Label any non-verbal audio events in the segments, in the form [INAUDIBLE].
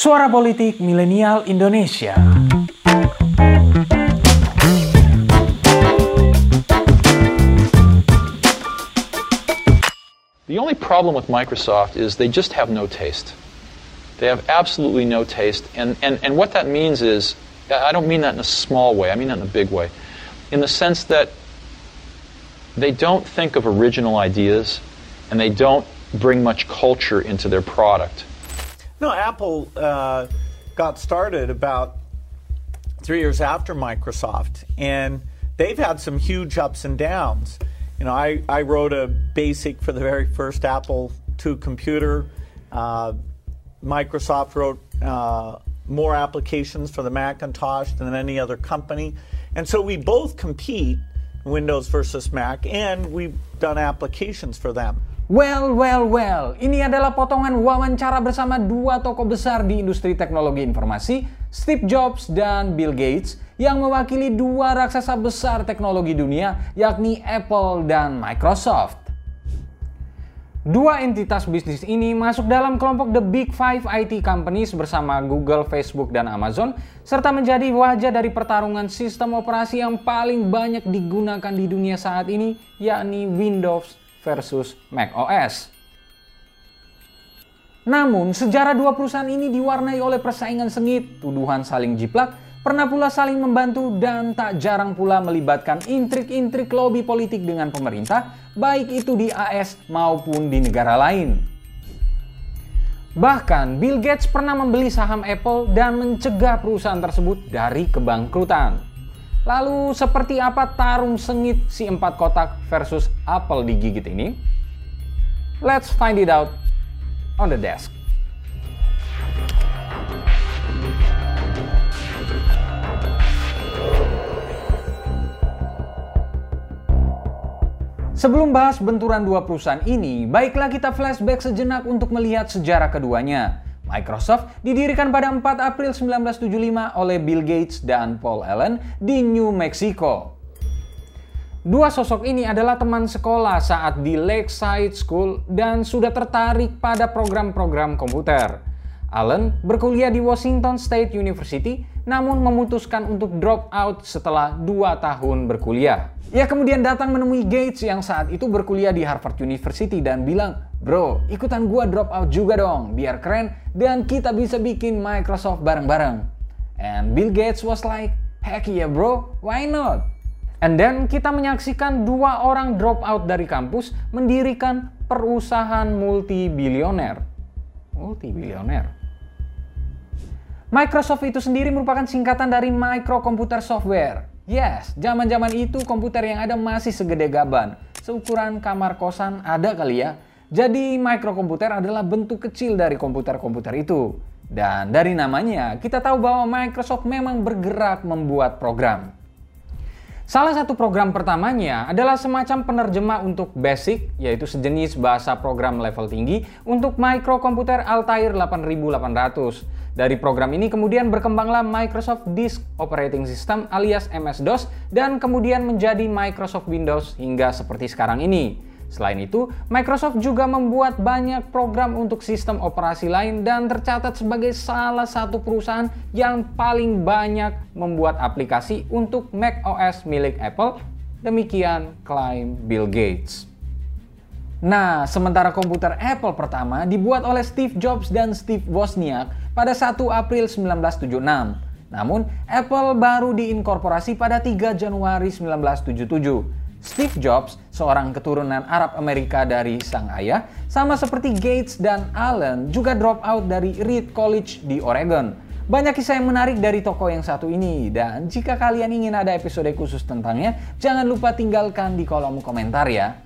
Suara Politik Milenial Indonesia. The only problem with Microsoft is they just have no taste. They have absolutely no taste. And, and, and what that means is, I don't mean that in a small way, I mean that in a big way. In the sense that they don't think of original ideas and they don't bring much culture into their product. No, Apple uh, got started about three years after Microsoft, and they've had some huge ups and downs. You know, I, I wrote a basic for the very first Apple II computer. Uh, Microsoft wrote uh, more applications for the Macintosh than any other company. And so we both compete, Windows versus Mac, and we've done applications for them. Well, well, well. Ini adalah potongan wawancara bersama dua tokoh besar di industri teknologi informasi, Steve Jobs dan Bill Gates, yang mewakili dua raksasa besar teknologi dunia, yakni Apple dan Microsoft. Dua entitas bisnis ini masuk dalam kelompok The Big Five IT Companies bersama Google, Facebook, dan Amazon, serta menjadi wajah dari pertarungan sistem operasi yang paling banyak digunakan di dunia saat ini, yakni Windows versus Mac OS. Namun, sejarah dua perusahaan ini diwarnai oleh persaingan sengit, tuduhan saling jiplak, pernah pula saling membantu dan tak jarang pula melibatkan intrik-intrik lobby politik dengan pemerintah, baik itu di AS maupun di negara lain. Bahkan, Bill Gates pernah membeli saham Apple dan mencegah perusahaan tersebut dari kebangkrutan. Lalu seperti apa tarung sengit si empat kotak versus apel digigit ini? Let's find it out on the desk. Sebelum bahas benturan dua perusahaan ini, baiklah kita flashback sejenak untuk melihat sejarah keduanya. Microsoft didirikan pada 4 April 1975 oleh Bill Gates dan Paul Allen di New Mexico. Dua sosok ini adalah teman sekolah saat di Lakeside School dan sudah tertarik pada program-program komputer. Allen berkuliah di Washington State University namun memutuskan untuk drop out setelah dua tahun berkuliah. Ia kemudian datang menemui Gates yang saat itu berkuliah di Harvard University dan bilang, Bro, ikutan gua drop out juga dong, biar keren dan kita bisa bikin Microsoft bareng-bareng. And Bill Gates was like, heck yeah bro, why not? And then kita menyaksikan dua orang drop out dari kampus mendirikan perusahaan multi-bilioner. Multi-bilioner. Microsoft itu sendiri merupakan singkatan dari microcomputer software. Yes, zaman-zaman itu komputer yang ada masih segede gaban. Seukuran kamar kosan ada kali ya. Jadi microkomputer adalah bentuk kecil dari komputer-komputer itu. Dan dari namanya, kita tahu bahwa Microsoft memang bergerak membuat program. Salah satu program pertamanya adalah semacam penerjemah untuk BASIC, yaitu sejenis bahasa program level tinggi untuk microkomputer Altair 8800. Dari program ini kemudian berkembanglah Microsoft Disk Operating System alias MS-DOS dan kemudian menjadi Microsoft Windows hingga seperti sekarang ini. Selain itu, Microsoft juga membuat banyak program untuk sistem operasi lain dan tercatat sebagai salah satu perusahaan yang paling banyak membuat aplikasi untuk Mac OS milik Apple. Demikian klaim Bill Gates. Nah, sementara komputer Apple pertama dibuat oleh Steve Jobs dan Steve Wozniak pada 1 April 1976. Namun, Apple baru diinkorporasi pada 3 Januari 1977. Steve Jobs, seorang keturunan Arab Amerika dari sang ayah, sama seperti Gates dan Allen juga drop out dari Reed College di Oregon. Banyak kisah yang menarik dari toko yang satu ini dan jika kalian ingin ada episode khusus tentangnya, jangan lupa tinggalkan di kolom komentar ya.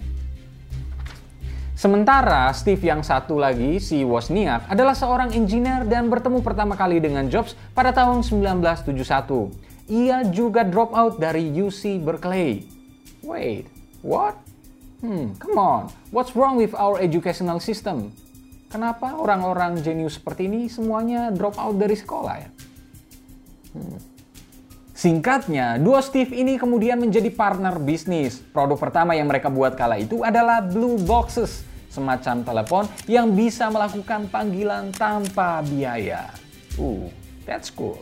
Sementara Steve yang satu lagi, si Wozniak, adalah seorang engineer dan bertemu pertama kali dengan Jobs pada tahun 1971. Ia juga drop out dari UC Berkeley. Wait, what? Hmm, come on. What's wrong with our educational system? Kenapa orang-orang jenius seperti ini semuanya drop out dari sekolah ya? Hmm. Singkatnya, dua Steve ini kemudian menjadi partner bisnis. Produk pertama yang mereka buat kala itu adalah Blue Boxes, semacam telepon yang bisa melakukan panggilan tanpa biaya. Uh, that's cool.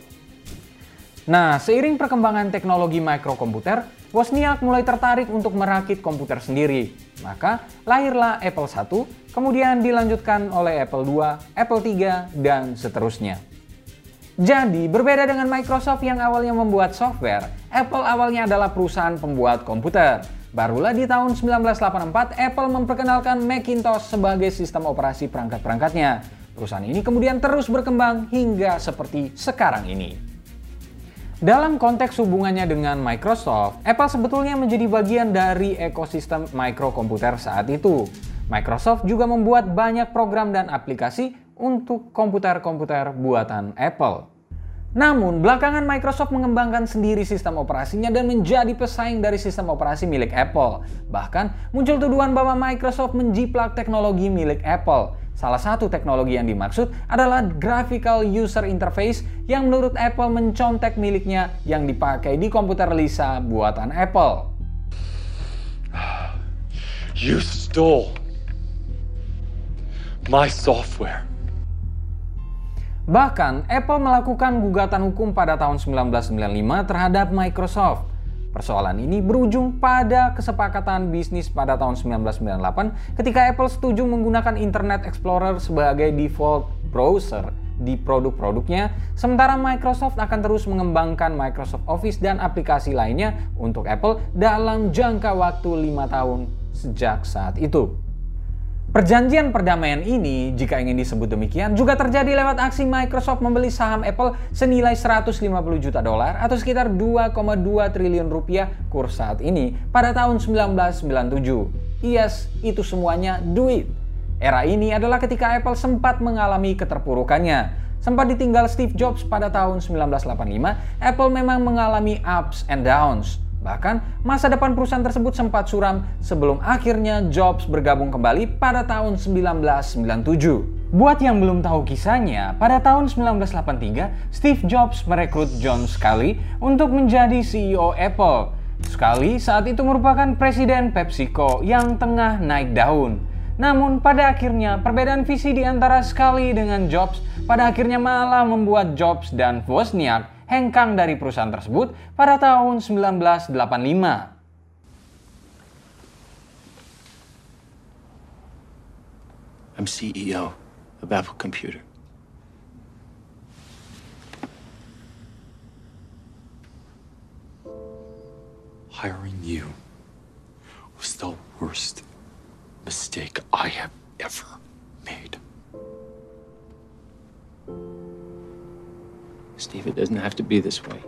Nah, seiring perkembangan teknologi mikrokomputer, Wozniak mulai tertarik untuk merakit komputer sendiri. Maka lahirlah Apple I, kemudian dilanjutkan oleh Apple II, Apple III, dan seterusnya. Jadi, berbeda dengan Microsoft yang awalnya membuat software, Apple awalnya adalah perusahaan pembuat komputer. Barulah di tahun 1984, Apple memperkenalkan Macintosh sebagai sistem operasi perangkat-perangkatnya. Perusahaan ini kemudian terus berkembang hingga seperti sekarang ini. Dalam konteks hubungannya dengan Microsoft, Apple sebetulnya menjadi bagian dari ekosistem mikrokomputer saat itu. Microsoft juga membuat banyak program dan aplikasi untuk komputer-komputer buatan Apple. Namun, belakangan Microsoft mengembangkan sendiri sistem operasinya dan menjadi pesaing dari sistem operasi milik Apple. Bahkan, muncul tuduhan bahwa Microsoft menjiplak teknologi milik Apple. Salah satu teknologi yang dimaksud adalah Graphical User Interface yang menurut Apple mencontek miliknya yang dipakai di komputer Lisa buatan Apple. [SIGHS] You stole my software. Bahkan, Apple melakukan gugatan hukum pada tahun 1995 terhadap Microsoft Persoalan ini berujung pada kesepakatan bisnis pada tahun 1998 ketika Apple setuju menggunakan Internet Explorer sebagai default browser di produk-produknya, sementara Microsoft akan terus mengembangkan Microsoft Office dan aplikasi lainnya untuk Apple dalam jangka waktu lima tahun sejak saat itu. Perjanjian perdamaian ini, jika ingin disebut demikian, juga terjadi lewat aksi Microsoft membeli saham Apple senilai 150 juta dolar atau sekitar 2,2 triliun rupiah kurs saat ini pada tahun 1997. Yes, itu semuanya duit. Era ini adalah ketika Apple sempat mengalami keterpurukannya. Sempat ditinggal Steve Jobs pada tahun 1985, Apple memang mengalami ups and downs. Bahkan, masa depan perusahaan tersebut sempat suram sebelum akhirnya Jobs bergabung kembali pada tahun 1997. Buat yang belum tahu kisahnya, pada tahun 1983, Steve Jobs merekrut John Scully untuk menjadi CEO Apple. Scully saat itu merupakan presiden PepsiCo yang tengah naik daun. Namun pada akhirnya perbedaan visi di antara Scully dengan Jobs pada akhirnya malah membuat Jobs dan Wozniak hengkang dari perusahaan tersebut pada tahun 1985. I'm CEO of Apple Computer. Hiring you was the worst mistake I have ever made. Steve, it doesn't have to be this way.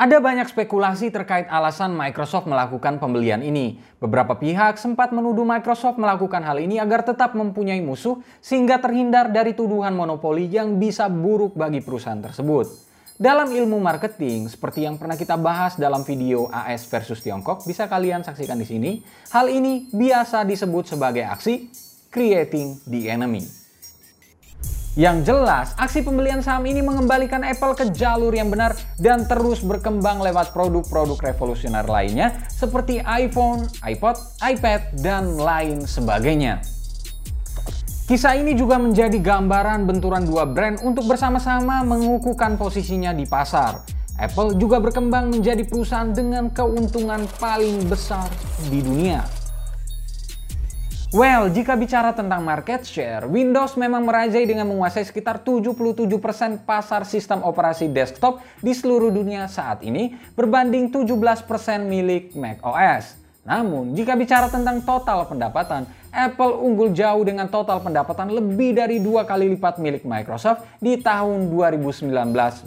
Ada banyak spekulasi terkait alasan Microsoft melakukan pembelian ini. Beberapa pihak sempat menuduh Microsoft melakukan hal ini agar tetap mempunyai musuh sehingga terhindar dari tuduhan monopoli yang bisa buruk bagi perusahaan tersebut. Dalam ilmu marketing, seperti yang pernah kita bahas dalam video AS versus Tiongkok, bisa kalian saksikan di sini. Hal ini biasa disebut sebagai aksi creating the enemy. Yang jelas, aksi pembelian saham ini mengembalikan Apple ke jalur yang benar dan terus berkembang lewat produk-produk revolusioner lainnya seperti iPhone, iPod, iPad, dan lain sebagainya. Kisah ini juga menjadi gambaran benturan dua brand untuk bersama-sama mengukuhkan posisinya di pasar. Apple juga berkembang menjadi perusahaan dengan keuntungan paling besar di dunia. Well, jika bicara tentang market share, Windows memang merajai dengan menguasai sekitar 77% pasar sistem operasi desktop di seluruh dunia saat ini berbanding 17% milik macOS. Namun, jika bicara tentang total pendapatan, Apple unggul jauh dengan total pendapatan lebih dari dua kali lipat milik Microsoft di tahun 2019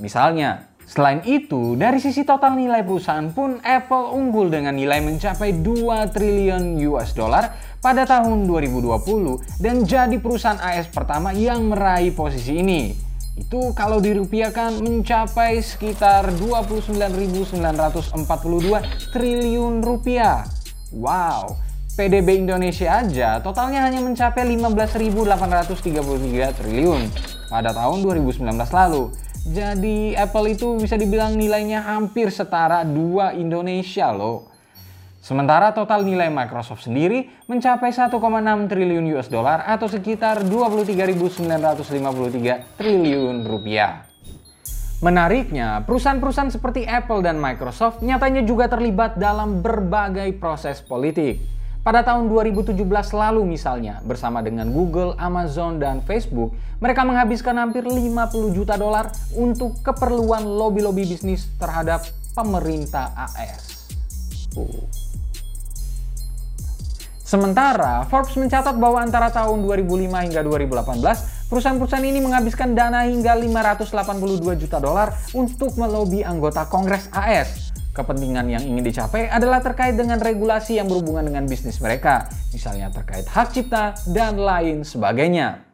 misalnya. Selain itu, dari sisi total nilai perusahaan pun Apple unggul dengan nilai mencapai 2 triliun US dollar pada tahun 2020 dan jadi perusahaan AS pertama yang meraih posisi ini. Itu kalau dirupiahkan mencapai sekitar 29.942 triliun rupiah. Wow, PDB Indonesia aja totalnya hanya mencapai 15.833 triliun pada tahun 2019 lalu. Jadi Apple itu bisa dibilang nilainya hampir setara dua Indonesia loh. Sementara total nilai Microsoft sendiri mencapai 1,6 triliun US dollar atau sekitar 23.953 triliun rupiah. Menariknya, perusahaan-perusahaan seperti Apple dan Microsoft nyatanya juga terlibat dalam berbagai proses politik. Pada tahun 2017 lalu misalnya, bersama dengan Google, Amazon, dan Facebook, mereka menghabiskan hampir 50 juta dolar untuk keperluan lobby-lobby bisnis terhadap pemerintah AS. Uh. Sementara, Forbes mencatat bahwa antara tahun 2005 hingga 2018, perusahaan-perusahaan ini menghabiskan dana hingga 582 juta dolar untuk melobi anggota Kongres AS. Kepentingan yang ingin dicapai adalah terkait dengan regulasi yang berhubungan dengan bisnis mereka, misalnya terkait hak cipta dan lain sebagainya.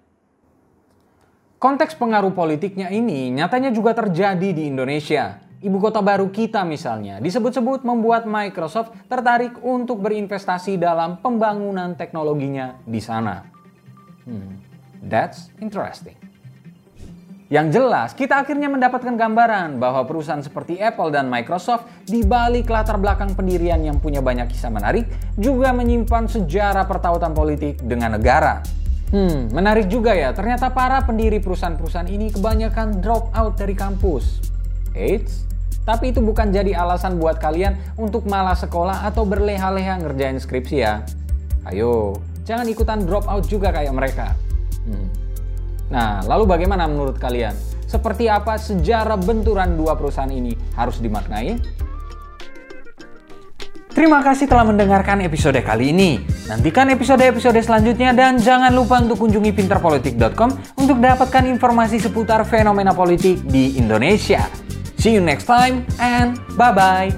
Konteks pengaruh politiknya ini nyatanya juga terjadi di Indonesia ibu kota baru kita misalnya, disebut-sebut membuat Microsoft tertarik untuk berinvestasi dalam pembangunan teknologinya di sana. Hmm, that's interesting. Yang jelas, kita akhirnya mendapatkan gambaran bahwa perusahaan seperti Apple dan Microsoft di balik latar belakang pendirian yang punya banyak kisah menarik juga menyimpan sejarah pertautan politik dengan negara. Hmm, menarik juga ya, ternyata para pendiri perusahaan-perusahaan ini kebanyakan drop out dari kampus. Eits, tapi itu bukan jadi alasan buat kalian untuk malas sekolah atau berleha-leha ngerjain skripsi ya. Ayo, jangan ikutan drop out juga kayak mereka. Hmm. Nah, lalu bagaimana menurut kalian? Seperti apa sejarah benturan dua perusahaan ini harus dimaknai? Terima kasih telah mendengarkan episode kali ini. Nantikan episode-episode selanjutnya dan jangan lupa untuk kunjungi pinterpolitik.com untuk dapatkan informasi seputar fenomena politik di Indonesia. See you next time and bye bye.